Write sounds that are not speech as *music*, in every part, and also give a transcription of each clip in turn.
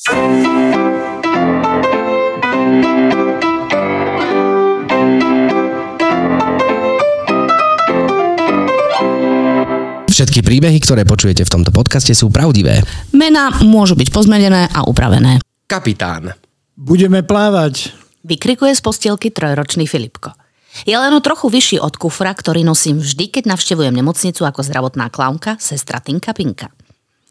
Všetky príbehy, ktoré počujete v tomto podcaste sú pravdivé. Mená môžu byť pozmenené a upravené. Kapitán. Budeme plávať. Vykrikuje z postielky trojročný Filipko. Je len o trochu vyšší od kufra, ktorý nosím vždy, keď navštevujem nemocnicu ako zdravotná klaunka, sestra Tinka Pinka.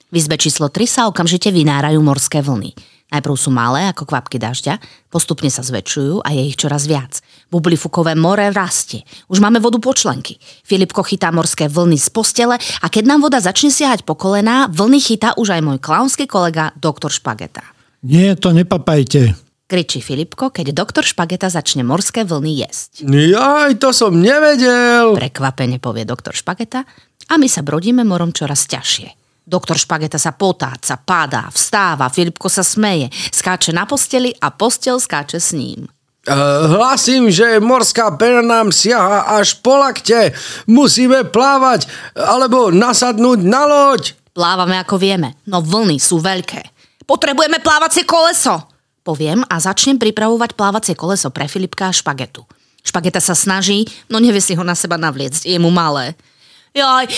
V izbe číslo 3 sa okamžite vynárajú morské vlny. Najprv sú malé ako kvapky dažďa, postupne sa zväčšujú a je ich čoraz viac. Bublifukové more rastie. Už máme vodu po členky. Filipko chytá morské vlny z postele a keď nám voda začne siahať po kolená, vlny chytá už aj môj klaunský kolega doktor Špageta. Nie, to nepapajte. Kričí Filipko, keď doktor Špageta začne morské vlny jesť. Jaj, to som nevedel. Prekvapene povie doktor Špageta a my sa brodíme morom čoraz ťažšie. Doktor Špageta sa potáca, padá, vstáva, Filipko sa smeje, skáče na posteli a postel skáče s ním. Uh, hlasím, že morská pena nám siaha až po lakte. Musíme plávať alebo nasadnúť na loď. Plávame ako vieme, no vlny sú veľké. Potrebujeme plávacie koleso, poviem a začnem pripravovať plávacie koleso pre Filipka a Špagetu. Špageta sa snaží, no nevie si ho na seba navliecť, je mu malé. Jaj, e,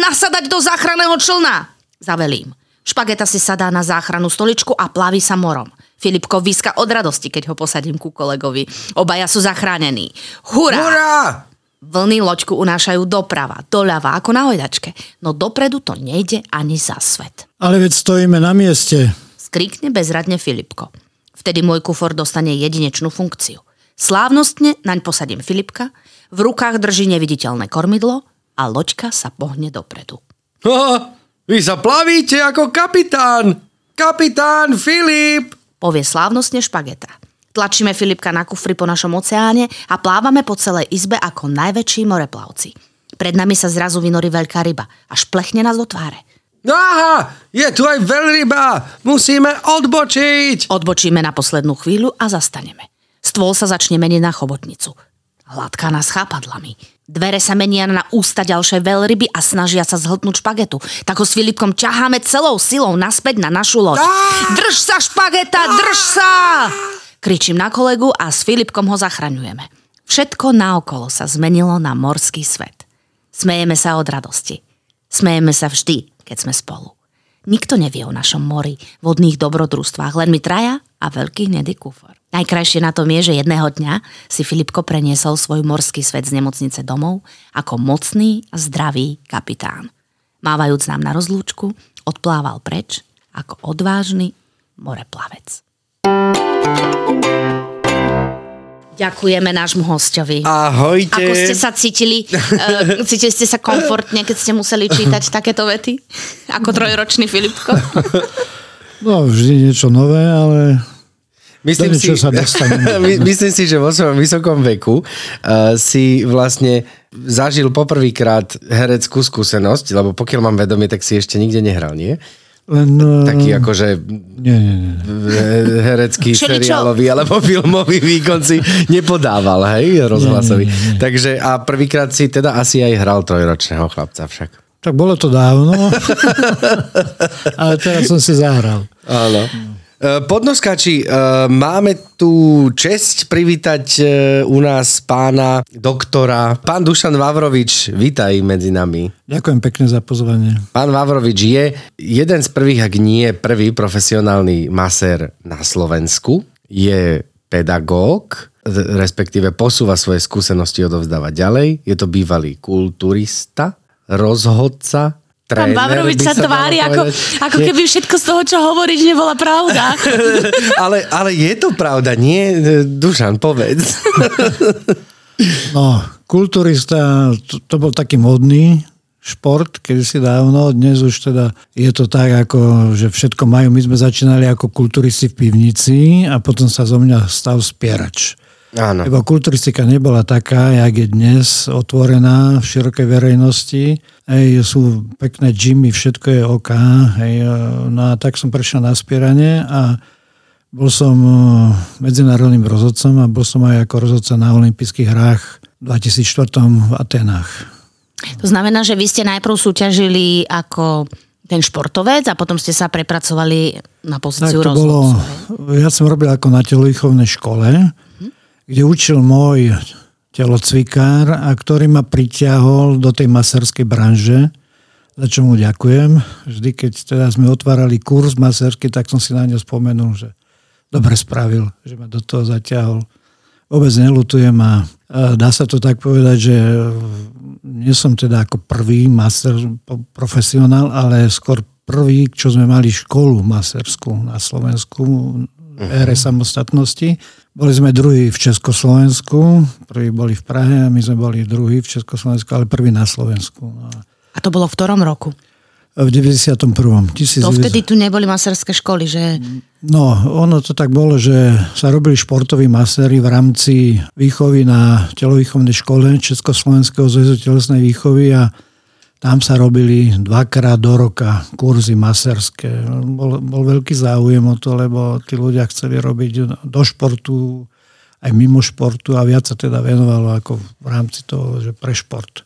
nasadať do záchranného člna, zavelím. Špageta si sadá na záchranu stoličku a plaví sa morom. Filipko vyska od radosti, keď ho posadím ku kolegovi. Obaja sú zachránení. Hurá! Hurá! Vlny loďku unášajú doprava, doľava, ako na hojdačke. No dopredu to nejde ani za svet. Ale veď stojíme na mieste. Skrikne bezradne Filipko. Vtedy môj kufor dostane jedinečnú funkciu. Slávnostne naň posadím Filipka, v rukách drží neviditeľné kormidlo a loďka sa pohne dopredu. Ha, vy sa plavíte ako kapitán. Kapitán Filip. povie slávnostne špageta. Tlačíme Filipka na kufri po našom oceáne a plávame po celej izbe ako najväčší moreplavci. Pred nami sa zrazu vynorí veľká ryba a šplechne nás do tváre. Aha, je tu aj veľryba. Musíme odbočiť. Odbočíme na poslednú chvíľu a zastaneme. Stôl sa začne meniť na chobotnicu. Hladká nás chápadlami. Dvere sa menia na ústa ďalšej veľryby a snažia sa zhltnúť špagetu. Tak ho s Filipkom ťaháme celou silou naspäť na našu loď. Drž sa, špageta, drž sa! Kričím na kolegu a s Filipkom ho zachraňujeme. Všetko naokolo sa zmenilo na morský svet. Smejeme sa od radosti. Smejeme sa vždy, keď sme spolu. Nikto nevie o našom mori, vodných dobrodružstvách, len my traja a veľký hnedý kufor. Najkrajšie na tom je, že jedného dňa si Filipko preniesol svoj morský svet z nemocnice domov ako mocný a zdravý kapitán. Mávajúc nám na rozlúčku, odplával preč ako odvážny moreplavec. Ďakujeme nášmu hostovi. Ahojte. Ako ste sa cítili? Uh, *laughs* cítili ste sa komfortne, keď ste museli čítať takéto vety? Ako trojročný Filipko? *laughs* No, vždy niečo nové, ale Myslím si, sa. *laughs* My- myslím si, že vo svojom vysokom veku uh, si vlastne zažil poprvýkrát hereckú skúsenosť, lebo pokiaľ mám vedomie, tak si ešte nikde nehral, nie? Len, uh, Taký akože Nie, nie, nie. eh, herecký, seriálový alebo filmový výkon si nepodával, hej, rozhlasový. Nie, nie, nie. Takže a prvýkrát si teda asi aj hral trojročného chlapca však. Tak bolo to dávno, *laughs* ale teraz som si zahral. Áno. E, Podnoskači, e, máme tu česť privítať e, u nás pána doktora. Pán Dušan Vavrovič, vítaj medzi nami. Ďakujem pekne za pozvanie. Pán Vavrovič je jeden z prvých, ak nie prvý profesionálny masér na Slovensku. Je pedagóg, respektíve posúva svoje skúsenosti odovzdávať ďalej. Je to bývalý kulturista, rozhodca, Pán tréner, Vavrovič sa tvári, ako, ako keby všetko z toho, čo hovoríš, nebola pravda. *laughs* ale, ale je to pravda, nie? Dušan, povedz. No, kulturista, to, to bol taký modný šport, kedysi dávno, dnes už teda je to tak, ako, že všetko majú. My sme začínali ako kulturisti v pivnici a potom sa zo mňa stal spierač. Áno. Lebo kulturistika nebola taká, jak je dnes, otvorená v širokej verejnosti. Hej, sú pekné gymy, všetko je OK. Hej, e, no a tak som prešiel na spieranie a bol som e, medzinárodným rozhodcom a bol som aj ako rozhodca na olympijských hrách v 2004 v Atenách. To znamená, že vy ste najprv súťažili ako ten športovec a potom ste sa prepracovali na Tak pozíciu bolo, rozhodcu. ja som robil ako na telovýchovnej škole, kde učil môj telocvikár, a ktorý ma pritiahol do tej maserskej branže, za čo mu ďakujem. Vždy, keď teda sme otvárali kurz maserský, tak som si na ňo spomenul, že dobre spravil, že ma do toho zaťahol. Vôbec nelutujem a dá sa to tak povedať, že nie som teda ako prvý master profesionál, ale skôr prvý, čo sme mali školu maserskú na Slovensku v ére samostatnosti. Boli sme druhí v Československu, prvý boli v Prahe a my sme boli druhí v Československu, ale prvý na Slovensku. No. a to bolo v ktorom roku? V 91. To vtedy tu neboli maserské školy, že No, ono to tak bolo, že sa robili športoví maséri v rámci výchovy na telovýchovnej škole Československého zväzu telesnej výchovy a tam sa robili dvakrát do roka kurzy maserské. Bol, bol veľký záujem o to, lebo tí ľudia chceli robiť do športu, aj mimo športu a viac sa teda venovalo ako v rámci toho, že pre šport.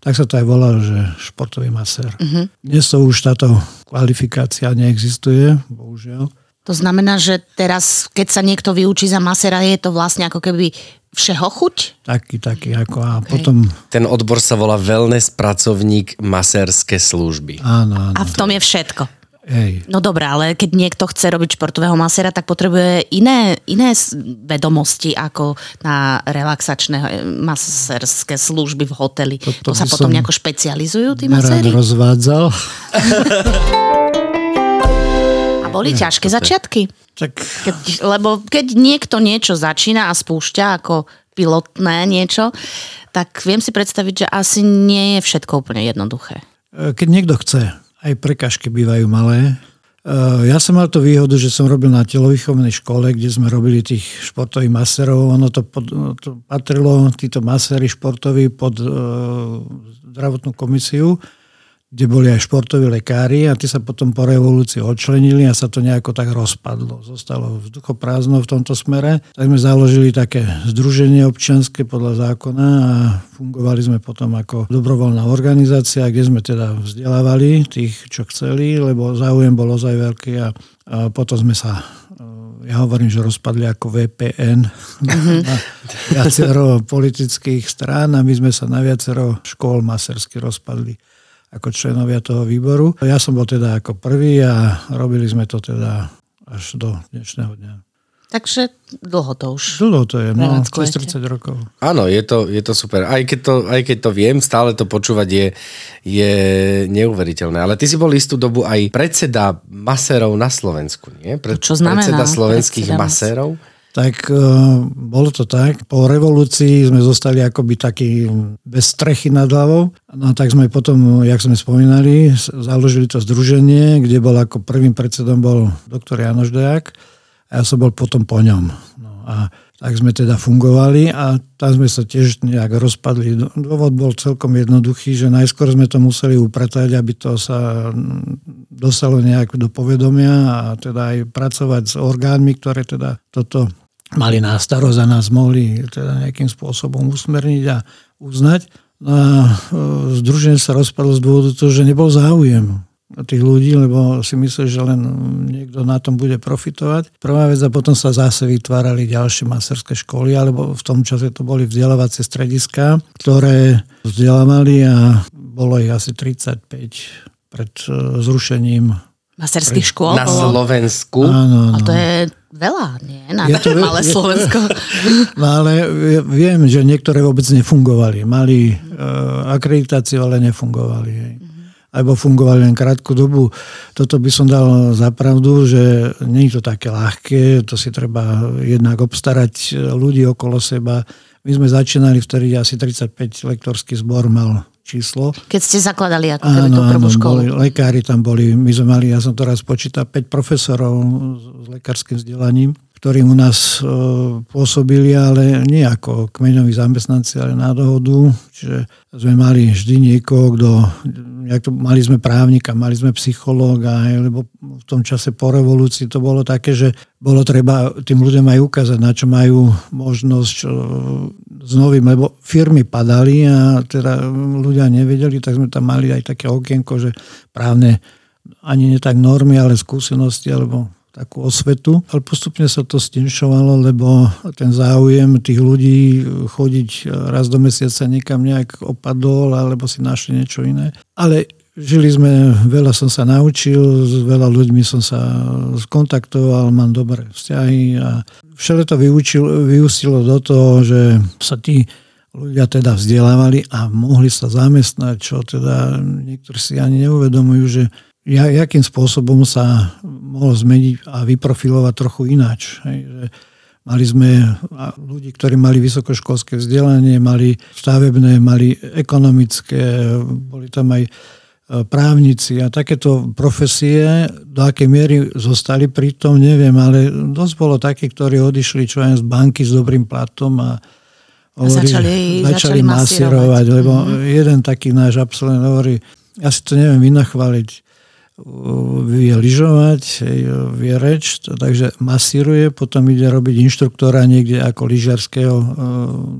Tak sa to aj volalo, že športový masér. Uh-huh. Dnes to už táto kvalifikácia neexistuje, bohužiaľ. To znamená, že teraz, keď sa niekto vyučí za masera, je to vlastne ako keby všeho chuť? Taký, taký ako a potom, Ten odbor sa volá wellness pracovník masérske služby. áno, áno, A v tom je všetko. hej. No dobré, ale keď niekto chce robiť športového masera, tak potrebuje iné, iné vedomosti ako na relaxačné eh, maserské služby v hoteli. Toto to sa potom som nejako špecializujú tí maséri? rozvádzal. *laughs* Boli ťažké začiatky? Tak Keď, lebo keď niekto niečo začína a spúšťa ako pilotné niečo, tak viem si predstaviť, že asi nie je všetko úplne jednoduché. e, keď niekto chce, aj prekažky bývajú malé. E, Ja som mal tú výhodu, že som robil na telovýchovnej škole, kde sme robili tých športových maserov. Ono to, pod, to patrilo, títo masery športoví pod e, zdravotnú komisiu, kde boli aj športoví lekári a tí sa potom po revolúcii odčlenili a sa to nejako tak rozpadlo. Zostalo vzduchoprázdno v tomto smere. Tak sme založili také združenie občianske podľa zákona a fungovali sme potom ako dobrovoľná organizácia, kde sme teda vzdelávali tých, čo chceli, lebo záujem bol ozaj veľký a, a potom sme sa ja hovorím, že rozpadli ako VPN *laughs* na viacero politických strán a my sme sa na viacero škôl masersky rozpadli ako členovia toho výboru. Ja som bol teda ako prvý a robili sme to teda až do dnešného dňa. Takže dlho to už. Dlho to je, no, Prevádzkujete. cez 30 rokov. Áno, je to, je to super. Aj keď to, aj keď to viem, stále to počúvať je, je neuveriteľné. Ale ty si bol istú dobu aj predseda masérov na Slovensku, nie? Pre, To čo znamená, Predseda slovenských predseda mas- masérov? Tak e, bolo to tak. Po revolúcii sme zostali akoby taký bez strechy nad hlavou. No tak sme potom, jak sme spomínali, založili to združenie, kde bol ako prvým predsedom bol doktor Janoš Dejak a ja som bol potom po ňom. No a tak sme teda fungovali a tam sme sa tiež nejak rozpadli. Dôvod bol celkom jednoduchý, že najskôr sme to museli upratať, aby to sa mm, dostalo nejak do povedomia a teda aj pracovať s orgánmi, ktoré teda toto mali na starosť a nás mohli teda nejakým spôsobom usmerniť a uznať. No a e, združenie sa rozpadlo z dôvodu toho, že nebol záujem tých ľudí, lebo si mysleli, že len niekto na tom bude profitovať. Prvá vec a potom sa zase vytvárali ďalšie masterské školy, alebo v tom čase to boli vzdelávacie strediska, ktoré vzdelávali a bolo ich asi 35 pred e, zrušením. Maserských škôl Na. Slovensku? Áno, A áno. to je veľa, nie? Na také to- malé Slovensko. *laughs* No ale viem, že niektoré vôbec nefungovali. Mali uh, akreditáciu, ale nefungovali. Hej. Alebo fungovali len krátku dobu. Toto by som dal za pravdu, že nie je to také ľahké. To si treba jednak obstarať ľudí okolo seba. My sme začínali vtedy, asi 35 lektorský zbor mal číslo. Keď ste zakladali ako keby tú prvú školu. boli, lekári tam boli, my sme mali, ja som to raz počítal, 5 profesorov s lekárskym vzdelaním, ktorí u nás e, pôsobili, ale nie ako kmeňoví zamestnanci, ale na dohodu. Čiže sme mali vždy niekoho, kto, mali sme právnika, mali sme psychológa, lebo v tom čase po revolúcii to bolo také, že bolo treba tým ľuďom aj ukázať, na čo majú možnosť e, s novým, lebo firmy padali a teda ľudia nevedeli, tak sme tam mali aj také okienko, že právne ani nie tak normy, ale skúsenosti alebo takú osvetu, ale postupne sa to stinšovalo, lebo ten záujem tých ľudí chodiť raz do mesiaca niekam nejak opadol, alebo si našli niečo iné. Ale žili sme, veľa som sa naučil, s veľa ľuďmi som sa skontaktoval, mám dobré vzťahy a všele to vyučil, vyústilo do toho, že sa tí ľudia teda vzdelávali a mohli sa zamestnať, čo teda niektorí si ani neuvedomujú, že ja, jakým spôsobom sa mohol zmeniť a vyprofilovať trochu ináč. Hej, že mali sme ľudí, ktorí mali vysokoškolské vzdelanie, mali stavebné, mali ekonomické, boli tam aj e, právnici a takéto profesie, do akej miery zostali pri tom, neviem, ale dosť bolo takých, ktorí odišli čo aj z banky s dobrým platom a, hovorí, začali, začali masírovať, lebo mm-hmm. jeden taký náš absolvent hovorí, ja si to neviem vynachváliť, vie lyžovať, vie reč, takže masíruje, potom ide robiť inštruktora niekde ako lyžiarského e,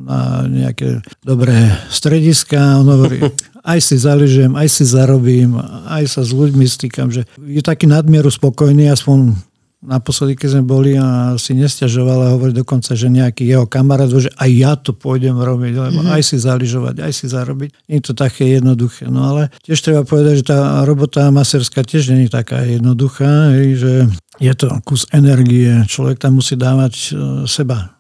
na nejaké dobré strediska. On hovorí, *laughs* aj si zaližujem, aj si zarobím, aj sa s ľuďmi stýkam, že je taký nadmieru spokojný, aspoň naposledy, keď sme boli a si nestiažoval a hovorí dokonca, že nejaký jeho kamarát, že aj ja to pôjdem robiť, lebo mm-hmm. aj si zaližovať, aj si zarobiť. Nie je to také jednoduché. No ale tiež treba povedať, že tá robota maserská tiež nie je taká jednoduchá, že je to kus energie, človek tam musí dávať e, seba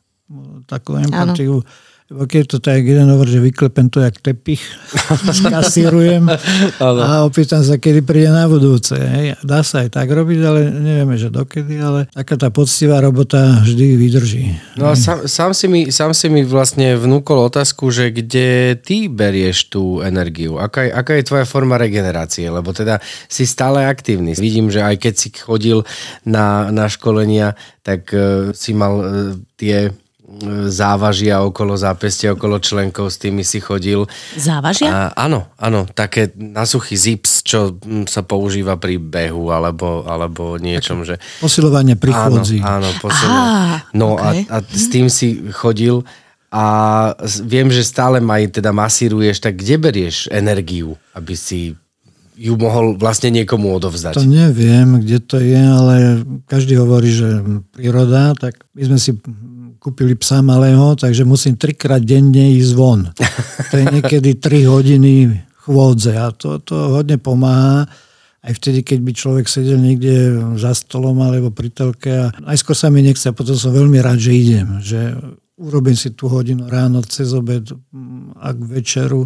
takú empatiu. Lebo keď to tak jeden hovorí, že vyklepem to jak tepich, *laughs* skasírujem a opýtam sa, kedy príde na budúce. Hej. Dá sa aj tak robiť, ale nevieme, že dokedy, ale taká tá poctivá robota vždy vydrží. No a sám, sám, si mi, sám si mi vlastne vnúkol otázku, že kde ty berieš tú energiu? Aká je, aká je tvoja forma regenerácie? Lebo teda si stále aktívny. Vidím, že aj keď si chodil na, na školenia, tak uh, si mal uh, tie závažia okolo zápestia, okolo členkov, s tými si chodil. Závažia? A, áno, áno, také na suchý zips, čo mm, sa používa pri behu alebo, alebo niečom, že... Posilovanie pri chôdzi. Áno, áno posilovanie. no okay. a, a s tým si chodil a viem, že stále ma teda masíruješ, tak kde berieš energiu, aby si ju mohol vlastne niekomu odovzdať? To neviem, kde to je, ale každý hovorí, že príroda, tak my sme si kúpili psa malého, takže musím trikrát denne ísť von. *laughs* To je niekedy 3 hodiny chôdze a to, to hodne pomáha. Aj vtedy, keď by človek sedel niekde za stolom alebo pri telke a najskôr sa mi nechce a potom som veľmi rád, že idem. Že urobím si tú hodinu ráno cez obed a k večeru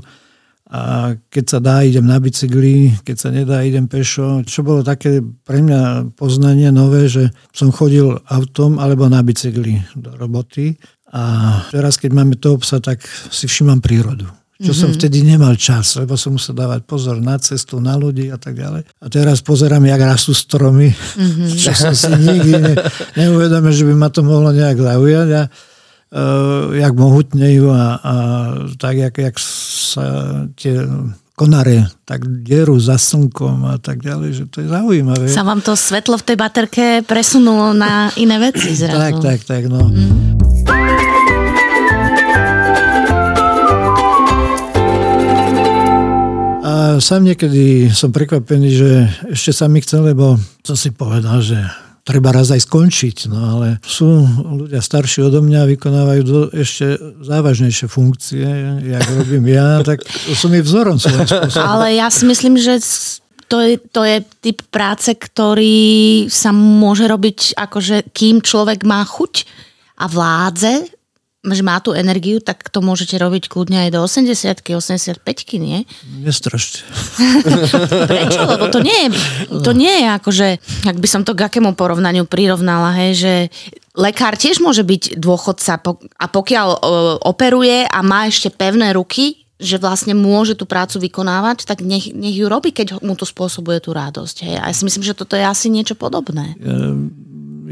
a keď sa dá, idem na bicykli, keď sa nedá, idem pešo. Čo bolo také pre mňa poznanie nové, že som chodil autom alebo na bicykli do roboty a teraz, keď máme toho psa, tak si všímam prírodu. Čo mm-hmm. som mhm. vtedy nemal čas, lebo som musel dávať pozor na cestu, na ľudí a tak ďalej. A teraz pozerám, jak rastú stromy, mm-hmm. *laughs* čo som si nikdy ne, neuvedomil, že by ma to mohlo nejak zaujať. A jak mohutnejú a, a tak, jak, jak sa tie konare tak derú za slnkom a tak ďalej, že to je zaujímavé. Sa vám to svetlo v tej baterke presunulo na iné veci zrazu. tak, tak, tak, no. Mm. A sám niekedy som prekvapený, že ešte sa mi chcel, lebo to si povedal, že treba raz aj skončiť. No ale sú ľudia starší odo mňa, vykonávajú do, ešte závažnejšie funkcie, jak robím ja, tak sú mi vzorom svojím spôsobom. Ale ja si myslím, že to je, to je typ práce, ktorý sa môže robiť akože kým človek má chuť a vládze že má tú energiu, tak to môžete robiť kľudne aj do 80 85 nie? Nestrašte. Prečo? Lebo to nie je, to nie je akože, ak by som to k akému porovnaniu prirovnala, hej, že lekár tiež môže byť dôchodca a pokiaľ operuje a má ešte pevné ruky, že vlastne môže tú prácu vykonávať, tak nech, nech ju robí, keď mu to spôsobuje tú radosť. Hej. A ja si myslím, že toto je asi niečo podobné. Ja,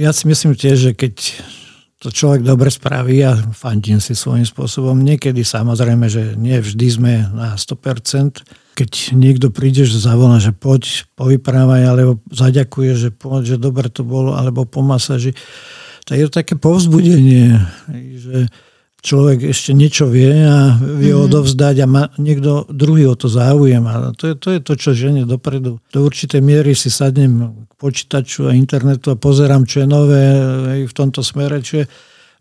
ja si myslím tiež, že keď to človek dobre spraví a fandím si svojím spôsobom. Niekedy samozrejme, že nie vždy sme na 100%. Keď niekto príde, že zavolá, že poď, povyprávaj, alebo zaďakuje, že poď, že dobre to bolo, alebo po masáži, tak je to také povzbudenie, že človek ešte niečo vie a vie mm-hmm. odovzdať a má niekto druhý o to záujem. A to je, to je to, čo žene dopredu. Do určitej miery si sadnem k počítaču a internetu a pozerám, čo je nové aj v tomto smere, čo je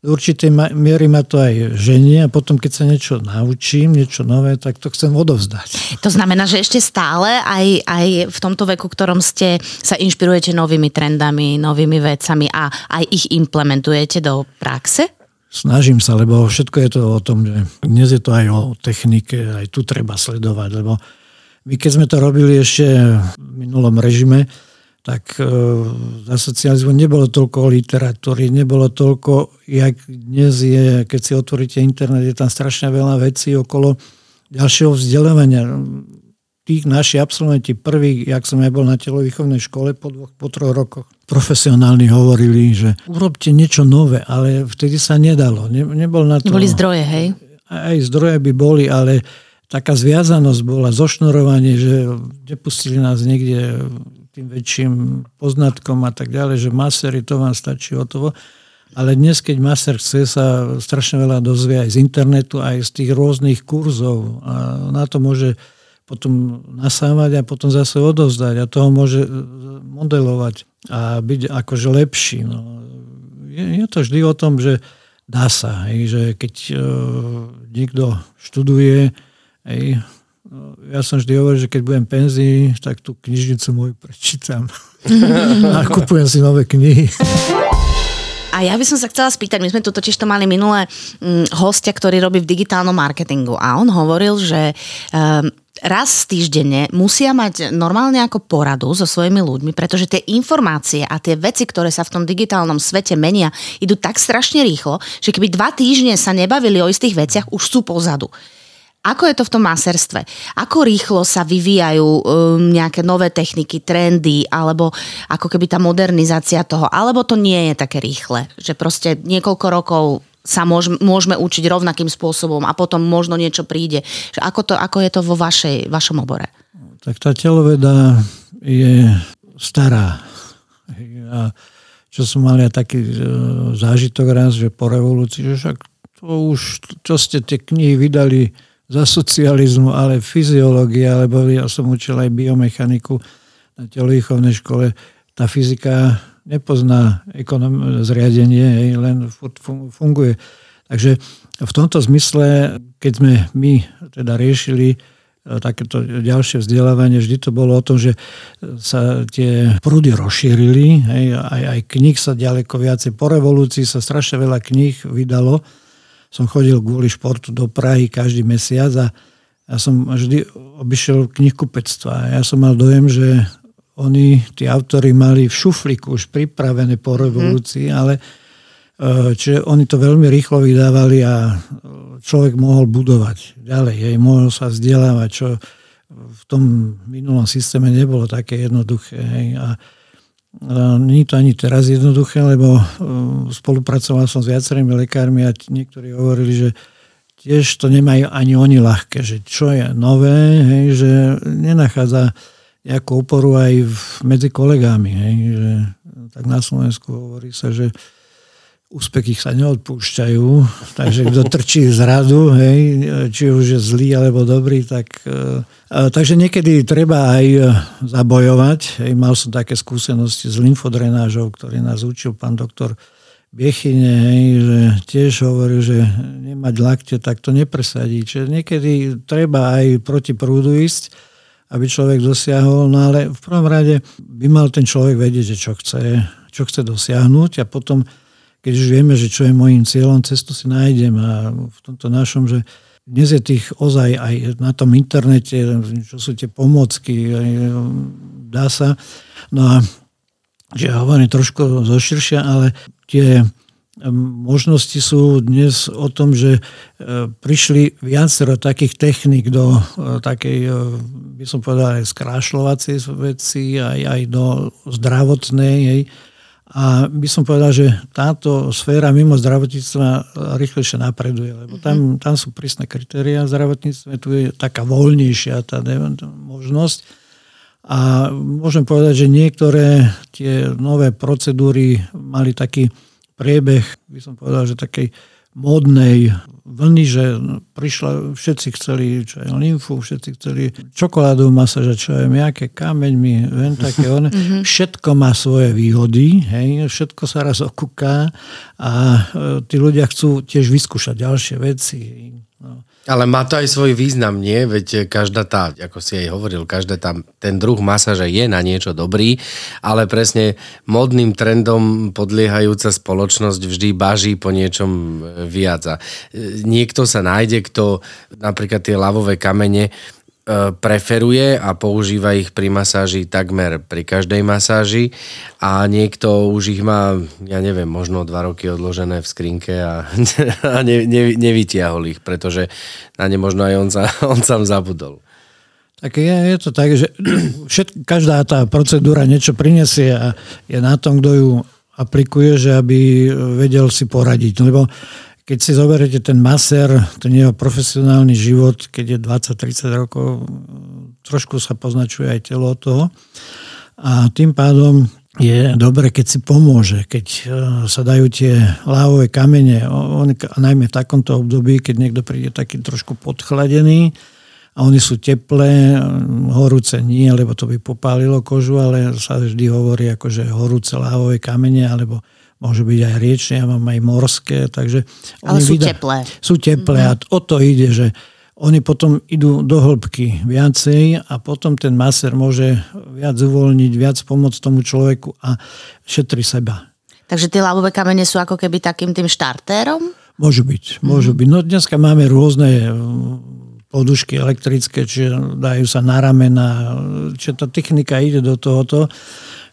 do určitej miery ma to aj ženie a potom, keď sa niečo naučím, niečo nové, tak to chcem odovzdať. To znamená, že ešte stále aj, aj v tomto veku, ktorom ste, sa inšpirujete novými trendami, novými vecami a aj ich implementujete do praxe? Snažím sa, lebo všetko je to o tom, že dnes je to aj o technike, aj tu treba sledovať, lebo my keď sme to robili ešte v minulom režime, tak e, za socializmu nebolo toľko literatúry, nebolo toľko, jak dnes je, keď si otvoríte internet, je tam strašne veľa vecí okolo ďalšieho vzdelávania. Tí naši absolventi prví, jak som aj bol na telovýchovnej škole po dvoch, po troch rokoch, profesionálni hovorili, že urobte niečo nové, ale vtedy sa nedalo. Ne, nebol na to... Boli zdroje, hej? Aj zdroje by boli, ale taká zviazanosť bola, zošnorovanie, že nepustili nás niekde tým väčším poznatkom a tak ďalej, že masery, to vám stačí o toho. Ale dnes, keď master chce, sa strašne veľa dozvie aj z internetu, aj z tých rôznych kurzov. A na to môže potom nasávať a potom zase odovzdať a toho môže e, modelovať a byť akože lepší. No. Je, je to vždy o tom, že dá sa, hej, že keď uh, niekto študuje, hej, no, ja som vždy hovoril, že keď budem penzii, tak tú knižnicu moju prečítam *laughs* a kupujem si nové knihy. A ja by som sa chcela spýtať, my sme tu totiž to mali minulé hm, hostia, ktorý robí v digitálnom marketingu a on hovoril, že um, raz týždenne musia mať normálne ako poradu so svojimi ľuďmi, pretože tie informácie a tie veci, ktoré sa v tom digitálnom svete menia, idú tak strašne rýchlo, že keby dva týždne sa nebavili o istých veciach, už sú pozadu. Ako je to v tom maserstve? Ako rýchlo sa vyvíjajú um, nejaké nové techniky, trendy, alebo ako keby tá modernizácia toho, alebo to nie je také rýchle, že proste niekoľko rokov sa môžeme, môžeme učiť rovnakým spôsobom a potom možno niečo príde. Ako, to, ako je to vo vašej, vašom obore? Tak tá teloveda je stará. A čo som mal ja taký e, zážitok raz, že po revolúcii, že však to už, čo ste tie knihy vydali za socializmu, ale fyziológia, lebo ja som učil aj biomechaniku na telovýchovnej škole, tá fyzika nepozná ekonom- zriadenie, len funguje. Takže v tomto zmysle, keď sme my teda riešili e, takéto ďalšie vzdelávanie, vždy to bolo o tom, že sa tie prúdy rozšírili, hej, aj, aj kníh sa ďaleko viacej. Po revolúcii sa strašne veľa kníh vydalo. Som chodil kvôli športu do Prahy každý mesiac a ja som vždy obišiel knihkupectva. Ja som mal dojem, že oni, tí autory mali v šuflíku už pripravené po revolúcii, mm. ale e, čiže oni to veľmi rýchlo vydávali a človek mohol budovať ďalej, hej, mohol sa vzdelávať, čo v tom minulom systéme nebolo také jednoduché. Hej, a, nie je to ani teraz jednoduché, lebo uh, spolupracoval som s viacerými lekármi a niektorí hovorili, že tiež to nemajú ani oni ľahké, že čo je nové, hej, že nenachádza nejakú oporu aj v, medzi kolegami. Hej, že, tak na Slovensku hovorí sa, že úspechy sa neodpúšťajú, *laughs* takže kto trčí z radu, hej, či už je zlý alebo dobrý, tak... E, takže niekedy treba aj zabojovať. Hej, mal som také skúsenosti s lymfodrenážou, ktorý nás učil pán doktor Biechyne, hej, že tiež hovorí, že nemať lakte, tak to nepresadí. Čiže niekedy treba aj proti prúdu ísť, aby človek dosiahol. No ale v prvom rade by mal ten človek vedieť, že čo chce, čo chce dosiahnuť a potom, keď už vieme, že čo je môjim cieľom, cestu si nájdem a v tomto našom, že dnes je tých ozaj aj na tom internete, čo sú tie pomocky, dá sa. No a že hovorím trošku zoširšia, ale tie možnosti sú dnes o tom, že e, prišli viacero takých technik do e, takej, e, by som povedal, aj skrášľovacej veci, aj, aj do zdravotnej. Hej. A by som povedal, že táto sféra mimo zdravotníctva rýchlejšie napreduje, lebo tam, mhm. tam sú prísne kritéria v zdravotníctve, tu je taká voľnejšia tá možnosť. A môžem povedať, že niektoré tie nové procedúry mali taký priebeh, by som povedal, že takej módnej vlny, že prišla, všetci chceli čo je, lymfu, všetci chceli čokoládovú masáž, čo je nejaké kameňmi, ven také one. *laughs* Mhm. Všetko má svoje výhody, hej, všetko sa raz okúka a e, tí ľudia chcú tiež vyskúšať ďalšie veci. No. Ale má to aj svoj význam, nie? Veď každá tá, ako si aj hovoril, každá tam, ten druh masáže je na niečo dobrý, ale presne modným trendom podliehajúca spoločnosť vždy baží po niečom viac. A e, niekto sa nájde, kto napríklad tie lavové kamene E, preferuje a používa ich pri masáži takmer pri každej masáži a niekto už ich má, ja neviem, možno dva roky odložené v skrinke a, *laughs* a ne, ne, nevytiahol ich, pretože na ne možno aj on, sa, *laughs* on sám zabudol. Tak je, je to tak, že *clears throat* všet, každá tá procedúra niečo prinesie a je na tom, kto ju aplikuje, že aby vedel si poradiť. Lebo keď si zoberete ten maser, ten jeho profesionálny život, keď je 20-30 rokov, trošku sa poznačuje aj telo toho. A tým pádom je dobre, keď si pomôže, keď e, sa dajú tie lávové kamene, on, najmä v takomto období, keď niekto príde taký trošku podchladený a oni sú teplé, horúce nie, lebo to by popálilo kožu, ale sa vždy hovorí ako, že horúce lávové kamene, alebo môže byť aj riečne, ja mám aj morské, takže... Ale sú vydá... teplé. Sú teplé mm-hmm. a o to ide, že oni potom idú do hĺbky viacej a potom ten maser môže viac uvoľniť, viac pomôcť tomu človeku a šetri seba. Takže tie ľavové kamene sú ako keby takým tým štartérom? Môžu byť, môžu mm-hmm. byť. No dneska máme rôzne mm, podušky elektrické, čiže dajú sa na ramena, čiže tá technika ide do tohoto.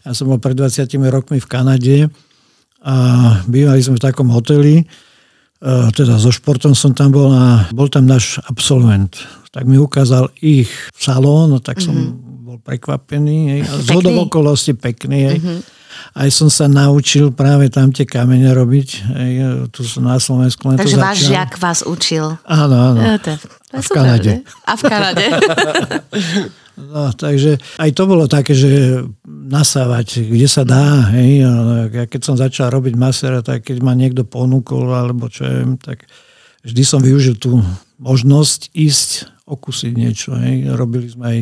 Ja som bol pred 20 rokmi v Kanade a bývali sme v takom hoteli, e, teda so športom som tam bol a bol tam náš absolvent. Tak mi ukázal ich salón, no tak som mm-hmm. Bol prekvapený. Hej. A z okolosti pekný. Hej. Mm-hmm. Aj som sa naučil práve tam tie kamene robiť. Hej. Tu som na Slovensku. Takže váš žiak vás učil. Áno, áno. No, to, to a v Kanade. A v Kanade. No, takže aj to bolo také, že nasávať, kde sa dá. Hej. Ja keď som začal robiť masera, tak keď ma niekto ponúkol, alebo čo je, tak vždy som využil tú možnosť ísť okúsiť niečo. Hej. Robili sme aj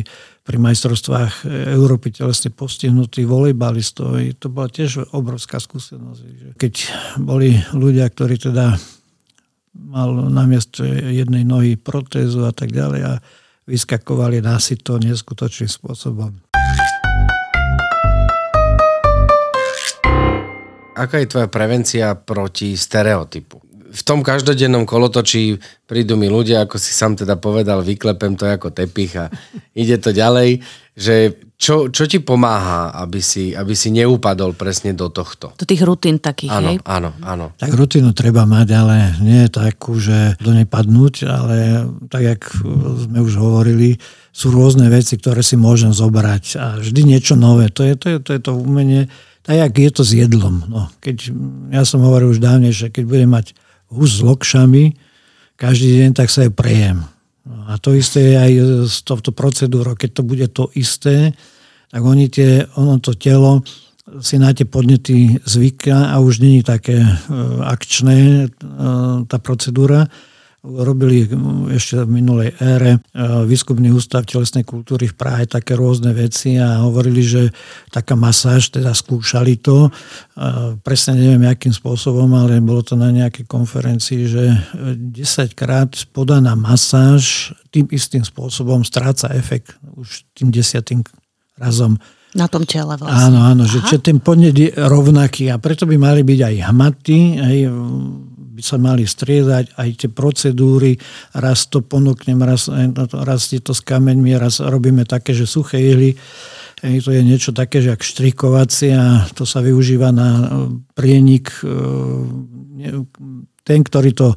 pri majstrovstvách Európy telesne postihnutých volejbalistov. To bola tiež obrovská skúsenosť. Keď boli ľudia, ktorí teda mal na miesto jednej nohy protézu a tak ďalej a vyskakovali to neskutočným spôsobom. Aká je tvoja prevencia proti stereotypu? V tom každodennom kolotočí prídu mi ľudia, ako si sám teda povedal, vyklepem to ako tepich a *laughs* ide to ďalej, že čo, čo ti pomáha, aby si, aby si neupadol presne do tohto? Do tých rutín takých, áno, hej? Áno, áno. Tak rutinu treba mať, ale nie je takú, že do nej padnúť, ale tak, jak sme už hovorili, sú rôzne veci, ktoré si môžem zobrať a vždy niečo nové. To je to, je, to, je to umenie, tak jak je to s jedlom. No, keď, ja som hovoril už dávnejšie, keď budem mať hus s lokšami každý deň, tak sa aj prejem. A to isté je aj s touto procedúrou. Keď to bude to isté, tak oni tie, ono to telo si na tie podnety zvyká a už není také e, akčné e, tá procedúra. Robili ešte v minulej ére e, výskumný ústav telesnej kultúry v Prahe také rôzne veci a hovorili, že taká masáž, teda skúšali to, presne neviem akým spôsobom, ale bolo to na nejakej konferencii, že 10 krát podaná masáž tým istým spôsobom stráca efekt už tým desiatým razom. Na tom tele vlastne. Áno, áno, že čiže ten podnet je rovnaký a preto by mali byť aj hmaty, aj by sa mali striedať, aj tie procedúry, raz to ponúknem, raz, raz je to s kameňmi, raz robíme také, že suché ihly, to je niečo také, že ak štrikovacie a to sa využíva na prienik. E, ten, ktorý to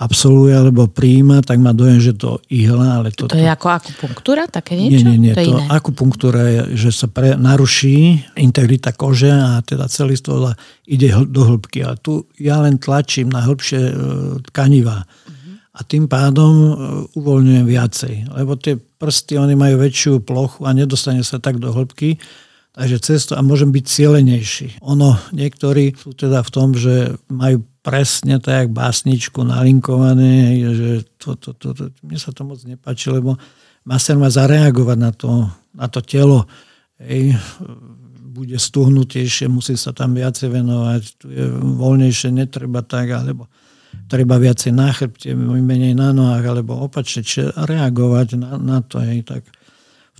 absolvuje alebo príjima, tak má dojem, že to ihla. Ale to, to je ako akupunktúra, také niečo? Nie, nie, nie. To, to akupunktúra je, že sa pre, naruší integrita kože a teda celý stôl ide do hĺbky. A tu ja len tlačím na hĺbšie e, tkaniva. Uh-huh. A tým pádom e, uvoľňujem viacej. Lebo tie prsty, oni majú väčšiu plochu a nedostane sa tak do hĺbky. Takže cesto a môžem byť cieľenejší. Ono, niektorí sú teda v tom, že majú presne tak, jak básničku nalinkované, že to, to, to, to, mne sa to moc nepáči, lebo maser má zareagovať na to, na to telo. Hej, bude stuhnutejšie, musí sa tam viacej venovať, tu je voľnejšie, netreba tak, alebo treba viacej na chrbte, menej na nohách, alebo opačne, reagovať na, na to. Hej, tak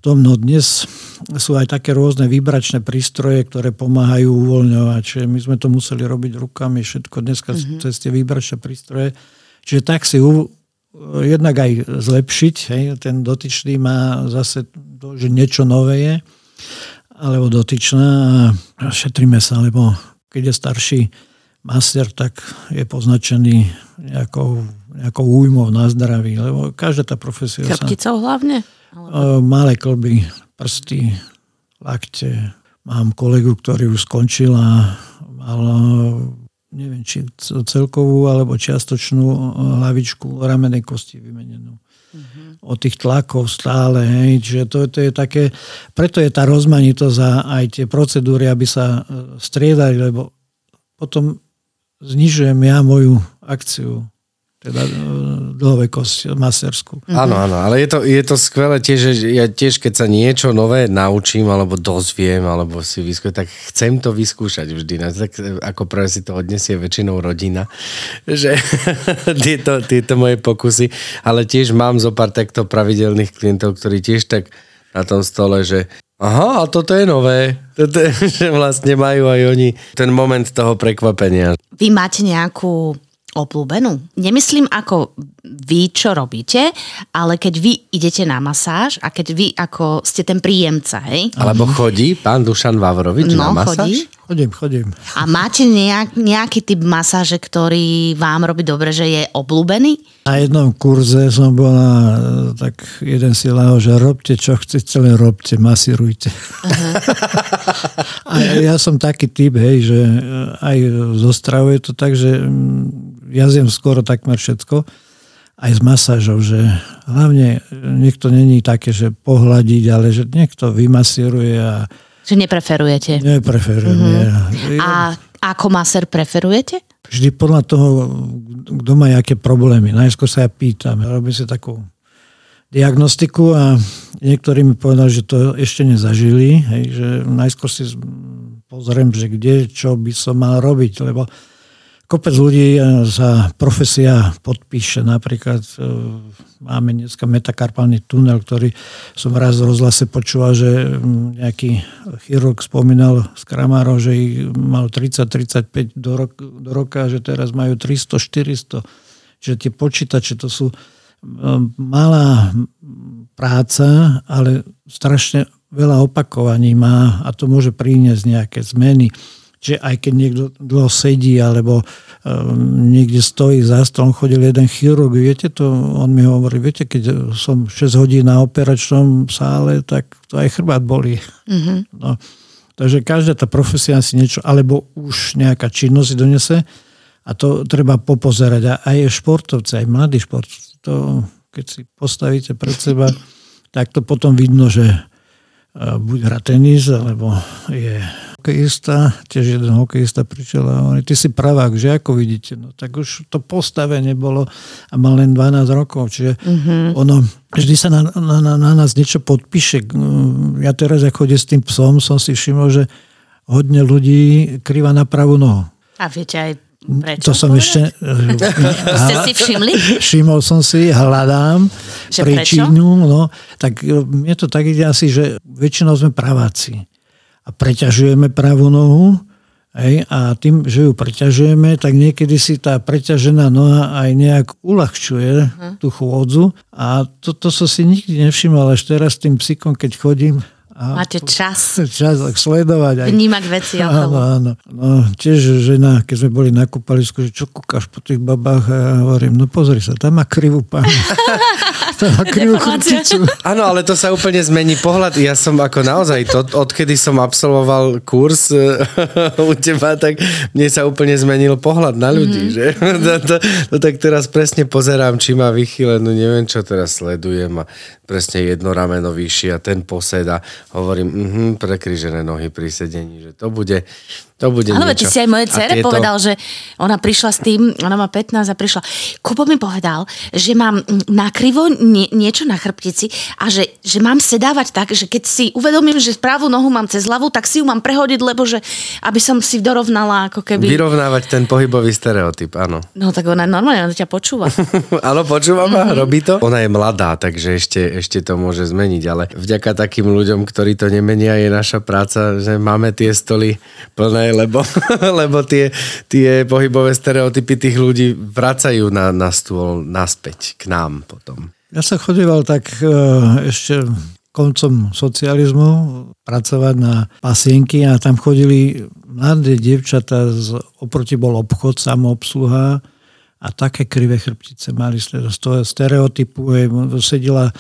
v tom, no dnes sú aj také rôzne vibračné prístroje, ktoré pomáhajú uvoľňovať. Čiže my sme to museli robiť rukami, všetko dneska mm-hmm. cez tie vibračné prístroje. Čiže tak si u, jednak aj zlepšiť. Hej, ten dotyčný má zase to, že niečo nové je, alebo dotyčná a šetríme sa, lebo keď je starší master, tak je poznačený nejakou, nejakou újmou na zdraví, lebo každá tá profesia Chrbticou sa... hlavne? Alebo... Malé kolby, prsty, lakte. Mám kolegu, ktorý už skončil a mal neviem, či celkovú alebo čiastočnú hlavičku ramenej kosti vymenenú. Mm-hmm. Od tých tlakov stále. Hej. Čiže to, to je také, preto je tá rozmanitosť a aj tie procedúry, aby sa striedali, lebo potom znižujem ja moju akciu teda dlhovekosť masterskú. Mm-hmm. Áno, áno, ale je to, je to skvelé tiež, že ja tiež, keď sa niečo nové naučím, alebo dozviem, alebo si vyskúšam, tak chcem to vyskúšať vždy. No, tak ako prvé si to odnesie väčšinou rodina, *laughs* že *laughs* tieto, tieto moje pokusy, ale tiež mám zo pár takto pravidelných klientov, ktorí tiež tak na tom stole, že Aha, a toto je nové. Toto je, *laughs* že vlastne majú aj oni ten moment toho prekvapenia. Vy máte nejakú obľúbenú. Nemyslím ako vy, čo robíte, ale keď vy idete na masáž a keď vy ako ste ten príjemca, hej? Alebo chodí pán Dušan Vavrovič no, na masáž? Chodí. Chodím, chodím. A máte nejak, nejaký typ masáže, ktorý vám robí dobre, že je obľúbený? Na jednom kurze som bola, tak jeden si láho, že robte čo chcete, len robte, masírujte. Uh-huh. *laughs* a ja som taký typ, hej, že aj zostravuje to tak, že jazdím skoro takmer všetko, aj s masážou, že hlavne niekto není také, že pohľadiť, ale že niekto vymasíruje a... Že nepreferujete? Nepreferujem. Mm-hmm. A ako masér preferujete? Vždy podľa toho, kto má aké problémy. Najskôr sa ja pýtam, robím si takú diagnostiku a niektorí mi povedali, že to ešte nezažili, hej, že najskôr si pozriem, že kde, čo by som mal robiť, lebo kopec ľudí e, profesia podpíše. Napríklad e, máme dneska metakarpálny tunel, ktorý som raz v rozhlase počúval, že nejaký chirurg spomínal z Kramárov, že ich mal 30-35 do, rok, do roka, že teraz majú 300-400. Čiže tie počítače to sú malá práca, ale strašne veľa opakovaní má a to môže priniesť nejaké zmeny že aj keď niekto dlho sedí alebo um, niekde stojí za stolom, chodil jeden chirurg, viete to, on mi hovorí, viete, keď som 6 hodín na operačnom sále, tak to aj chrbát bolí. Mm-hmm. No, takže každá tá profesia si niečo, alebo už nejaká činnosť donese a to treba popozerať. A aj športovci, aj mladí športovci, to keď si postavíte pred seba, tak to potom vidno, že uh, buď hrá tenis, alebo je hokejista, tiež jeden hokejista prišiel a hovorí, ty si pravák, že ako vidíte? No tak už to postavenie bolo a mal len 12 rokov, čiže mm-hmm. ono vždy sa na, na, na, na nás niečo podpíše. Ja teraz, ako chodím s tým psom, som si všimol, že hodne ľudí krýva na pravú nohu. A viete aj Prečo to som povedať? ešte... *laughs* Ste si všimli? Všimol som si, hľadám že príčinu. No, tak mne to tak ide asi, že väčšinou sme praváci preťažujeme pravú nohu, Hej, a tým, že ju preťažujeme, tak niekedy si tá preťažená noha aj nejak uľahčuje uh-huh. tú chôdzu. A to, to som si nikdy nevšimol, až teraz tým psíkom, keď chodím, a Máte čas. *laughs* Čas sledovať. Aj. Vnímať veci okolo. Áno, áno. No, tiež žena, keď sme boli na kúpalisku, že čo kúkaš po tých babách a ja hovorím, no pozri sa, tam má krivú pánu. *laughs* Áno, ale to sa úplne zmení pohľad. Ja som ako naozaj, to, odkedy som absolvoval kurz *laughs* u teba, tak mne sa úplne zmenil pohľad na ľudí. Mm-hmm. Že? *laughs* to, to, to, tak teraz presne pozerám, či má vychylenú, neviem čo teraz sledujem a presne jedno rameno vyššie a ten poseda hovorím, mm-hmm, prekryžené nohy pri sedení, že to bude, To bude Áno, ty niečo. si aj mojej A cere tieto- povedal, že ona prišla s tým, ona má 15 a prišla. Kubo mi povedal, že mám nakrivo nie, niečo na chrbtici a že, že mám sedávať tak, že keď si uvedomím, že pravú nohu mám cez hlavu, tak si ju mám prehodiť, lebo že aby som si dorovnala ako keby... Vyrovnávať ten pohybový stereotyp, áno. No tak ona normálne, ona ťa počúva. *laughs* Áno, počúva ma, Mhm. robí to. Ona je mladá, takže ešte, ešte to môže zmeniť, ale vďaka takým ľuďom, ktorí to nemenia, je naša práca, že máme tie stoly plné, lebo, *laughs* lebo tie, tie pohybové stereotypy tých ľudí vracajú na, na stôl naspäť k nám potom. Ja sa chodíval tak e, ešte koncom socializmu pracovať na pasienky a tam chodili mladé dievčatá, z, oproti bol obchod, samoobsluha a také krivé chrbtice mali z toho stereotypu. Hej, sedela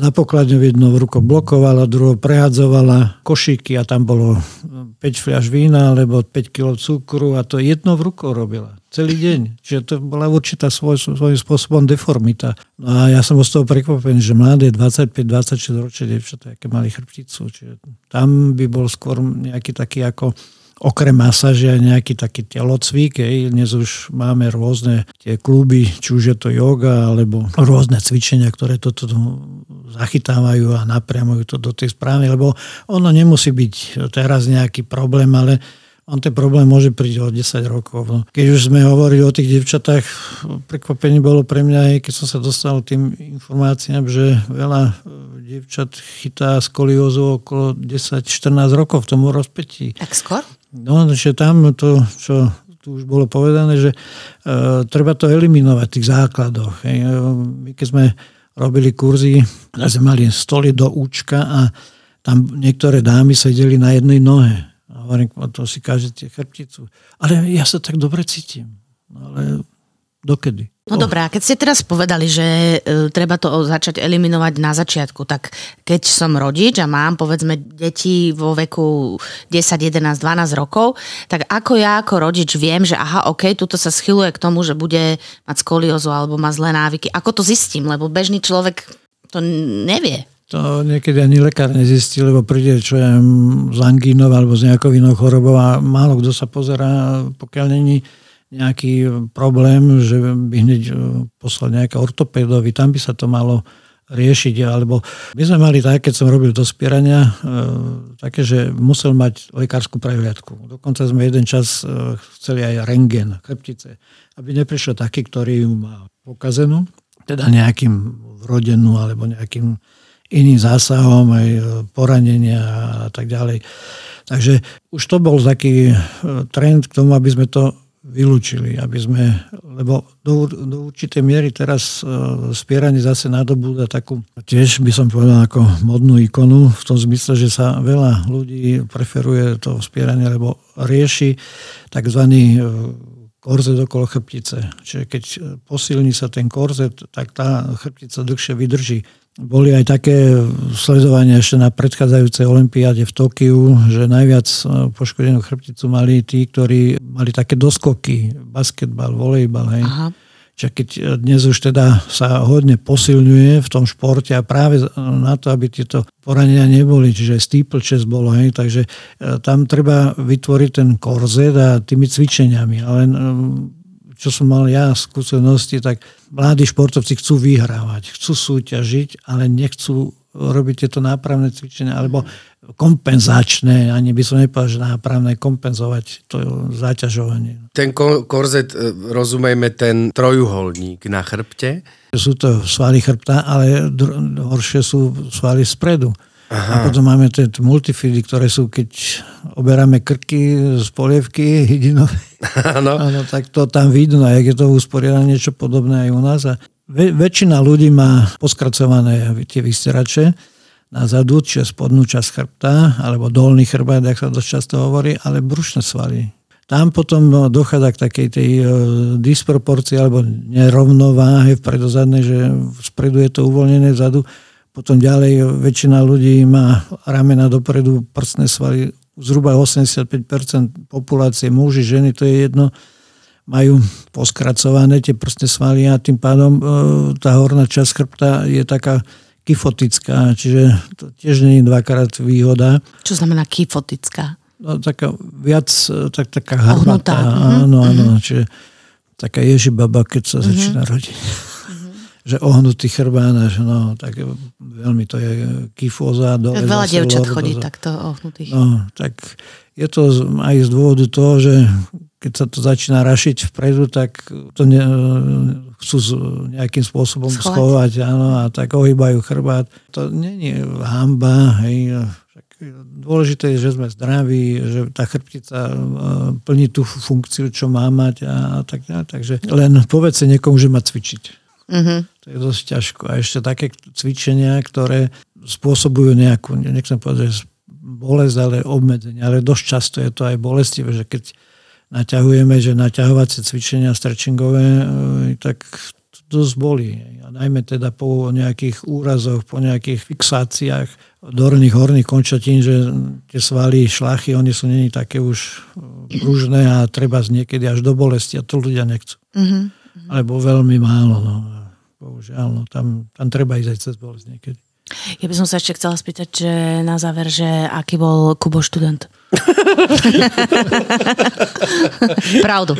za pokladňou jednou rukou blokovala, druhou prehadzovala košíky a tam bolo 5 fľaš vína alebo 5 kg cukru a to jednou rukou robila. Celý deň. Čiže to bola určitá svoj, svojím spôsobom deformita. No a ja som bol z toho prekvapený, že mladé 25-26 ročné dievčatá, aké mali chrbticu. Čiže tam by bol skôr nejaký taký ako okrem masáže aj nejaký taký telocvik. Hej. Dnes už máme rôzne tie kluby, či už je to yoga, alebo rôzne cvičenia, ktoré toto zachytávajú a napriamujú to do tej správy, lebo ono nemusí byť teraz nejaký problém, ale on ten problém môže prísť o 10 rokov. No. Keď už sme hovorili o tých devčatách, prekvapenie bolo pre mňa aj, keď som sa dostal tým informáciám, že veľa e, devčat chytá skoliózu okolo 10-14 rokov v tom rozpetí. tak skôr? No, že tam to, čo tu už bolo povedané, že uh, treba to eliminovať v tých základoch. E, My keď sme robili kurzy, sme mali stoly do účka a tam niektoré dámy sedeli na jednej nohe. A hovorím, "No to si kažete chrbticu. Ale ja sa tak dobre cítim. No, ale dokedy? No dobré, a keď ste teraz povedali, že e, treba to začať eliminovať na začiatku, tak keď som rodič a mám povedzme deti vo veku 10, 11, 12 rokov, tak ako ja ako rodič viem, že aha, ok, tuto sa schyluje k tomu, že bude mať skoliózu alebo má zlé návyky. Ako to zistím? Lebo bežný človek to nevie. To niekedy ani lekár nezistí, lebo príde čo je z angínov alebo z nejakou inou chorobou a málo kto sa pozerá, pokiaľ není nejaký problém, že by hneď e, poslal nejaké ortopédovi, tam by sa to malo riešiť. Alebo my sme mali tak, keď som robil dospierania, e, také, že musel mať lekárskú prehliadku. Dokonca sme jeden čas chceli aj rengen, chrbtice, aby neprišiel taký, ktorý ju má pokazenú, teda nejakým vrodenú alebo nejakým iným zásahom, aj poranenia a tak ďalej. Takže už to bol taký trend k tomu, aby sme to vylúčili, aby sme, lebo do, do určitej miery teraz e, spieranie zase nadobúda takú, tiež by som povedal ako modnú ikonu, v tom zmysle, že sa veľa ľudí preferuje to spieranie, lebo rieši tzv. korzet okolo chrbtice. Čiže keď posilní sa ten korzet, tak tá chrbtica dlhšie vydrží. Boli aj také sledovania ešte na predchádzajúcej olympiáde v Tokiu, že najviac e, poškodenú chrbticu mali tí, ktorí mali také doskoky, basketbal, volejbal. Hej. Aha. Čiže keď dnes už teda sa hodne posilňuje v tom športe a práve na to, aby tieto poranenia neboli, čiže steeplechase bolo, hej, takže e, tam treba vytvoriť ten korzet a tými cvičeniami. Ale e, čo som mal ja skúsenosti, tak mladí športovci chcú vyhrávať, chcú súťažiť, ale nechcú robiť tieto nápravné cvičenia, alebo kompenzačné, ani by som nepovedal, že nápravné, kompenzovať to záťažovanie. Ten ko- korzet, e, rozumejme ten trojuholník na chrbte. Sú to svaly chrbta, ale horšie sú svaly spredu. Aha. A potom máme tie multifidy, ktoré sú, keď oberáme krky z polievky hydinové, *laughs* tak to tam vidno, jak je to usporiadané niečo podobné aj u nás. A ve, väčšina ľudí má poskracované tie vysterače na zadu, čiže spodnú časť chrbta, alebo dolný chrbát, ak sa dosť často hovorí, ale brušné svaly. Tam potom no, dochádza k takej tej e, disproporcii alebo nerovnováhe v predozadnej, že spredu je to uvoľnené vzadu, potom ďalej väčšina ľudí má ramena dopredu, prstné svaly, zhruba 85% populácie, muži, ženy, to je jedno, majú poskracované tie prstné svaly a tým pádom e, tá horná časť chrbta je taká kyfotická, čiže to tiež nie je dvakrát výhoda. Čo znamená kyfotická? no, taká viac, tak, taká. Ohnutá, mhm, Áno, áno. Čiže taká ježibaba, keď sa začína rodiť. Že ohnutý chrbán, až no, tak veľmi to je kyfóza. Dole Veľa dievčat chodí takto ohnutých. No, tak je to aj z dôvodu toho, že keď sa to začína rašiť vpredu, tak to ne, chcú nejakým spôsobom Schovať. schovať, áno, a tak ohýbajú chrbát. To je hamba, hej, Dôležité je, že sme zdraví, že tá chrbtica e, plní tú funkciu, čo má mať a tak ďalej. Takže len povedz niekomu, že má cvičiť. Mhm. To je dosť ťažko. A ešte také cvičenia, ktoré spôsobujú nejakú, nechcem povedať, že bolesť, ale obmedzenie. Ale dosť často je to aj bolestivé, že keď naťahujeme, že naťahovacie cvičenia stretchingové, e, tak to dosť bolí. A najmä teda po nejakých úrazoch, po nejakých fixáciách dolných horných končatín, že tie svaly, šlachy, oni sú není také už e, pružné a treba z niekedy až do bolesti a to ľudia nechcú. Mhm. Alebo veľmi málo. No. Bohužiaľ, no. tam, tam treba ísť aj cez bolesť niekedy. Ja by som sa ešte chcela spýtať, že na záver, že aký bol Kubo študent? *laughs* Pravdu.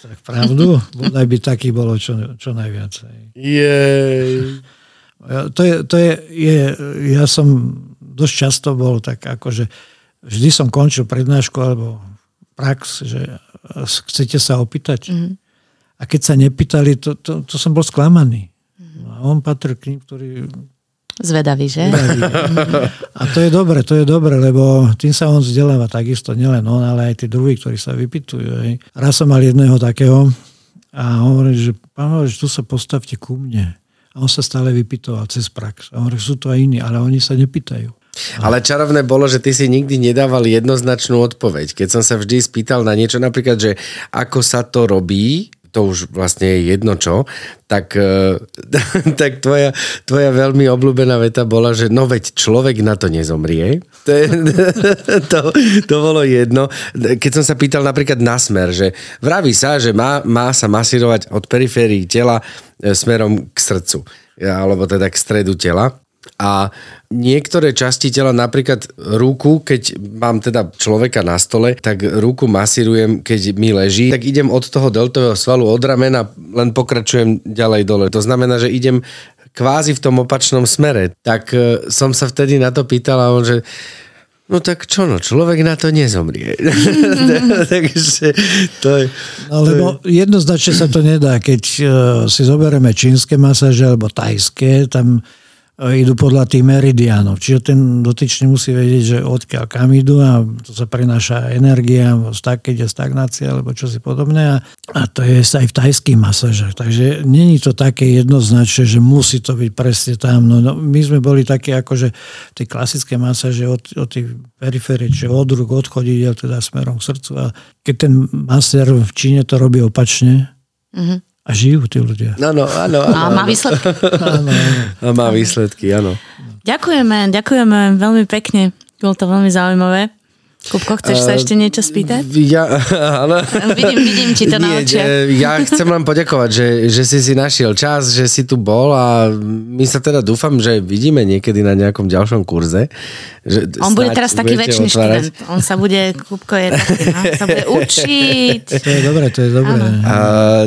Tak pravdu, bodaj by takých bolo čo, čo najviac. Jej. Ja- To je, to je, je, ja som dosť často bol tak akože vždy som končil prednášku alebo prax, že chcete sa opýtať. Mm-hmm. A keď sa nepýtali, to, to, to som bol sklamaný. Mm-hmm. A on patril k ním, ktorí Zvedavý, že? A to je dobre, to je dobre, lebo tým sa on vzdeláva takisto, nielen on, ale aj tí druhí, ktorí sa vypitujú. Hej. Raz som mal jedného takého a hovorí, že pán Mavrič, tu sa postavte ku mne. A on sa stále vypitoval cez prax. A hovorí, sú to aj iní, ale oni sa nepýtajú. Ale čarovné bolo, že ty si nikdy nedával jednoznačnú odpoveď. Keď som sa vždy spýtal na niečo, napríklad, že ako sa to robí, to už vlastne je jedno čo, tak, eh, *laughs* tak tvoja, tvoja veľmi obľúbená veta bola, že no veď človek na to nezomrie. To, je, *laughs* to, to bolo jedno. Keď som sa pýtal napríklad na smer, že vraví sa, že má, má sa masírovať od periférií tela eh, smerom k srdcu, alebo teda k stredu tela. A niektoré časti tela, napríklad ruku, keď mám teda človeka na stole, tak ruku masírujem, keď mi leží, tak idem od toho deltového svalu, od ramena, len pokračujem ďalej dole. To znamená, že idem kvázi v tom opačnom smere. Tak e, som sa vtedy na to pýtal a on, že no tak čo no, človek na to nezomrie. *laughs* *laughs* Takže to je... No, lebo jednoznačne sa to nedá. Keď eh, si zoberieme čínske masáže alebo tajské, tam idú podľa tých meridiánov. Čiže ten dotyčný musí vedieť, že odkiaľ kam idú a to sa prenáša energia, tak, keď je stagnácia alebo čo si podobné. A, a to je aj v tajských masážach. Takže není to také jednoznačné, že musí to byť presne tam. No, no, my sme boli také ako, že tie klasické masáže od, od tých periférií, čiže od rúk, od teda smerom k srdcu. A keď ten masér v Číne to robí opačne, a žijú tí ľudia. Áno, áno, A áno. má výsledky. *laughs* Áno, áno. A má výsledky, áno. Ďakujeme, ďakujeme veľmi pekne. Bolo to veľmi zaujímavé. Kupko, chceš sa ešte niečo spýtať? Ja, *laughs* áno. Vidím, vidím ti to na očiach. ja chcem len poďakovať, že, že si si našiel čas, že si tu bol a my sa teda dúfam, že vidíme niekedy na nejakom ďalšom kurze. Že On bude teraz taký väčší otvárať. študent. On sa bude, Kupko je taký, no, sa bude *laughs* učiť. To je dobré, to je dobré. A,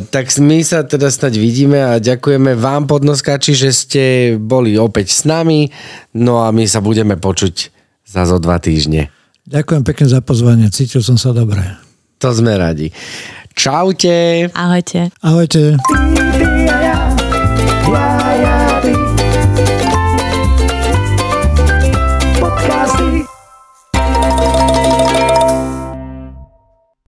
tak my sa teda snať vidíme a ďakujeme vám podnoskáči, že ste boli opäť s nami. No a my sa budeme počuť za zo dva týždne. Ďakujem pekne za pozvanie, cítil som sa dobre. To sme radi. Čaute. Ahojte. Ahojte.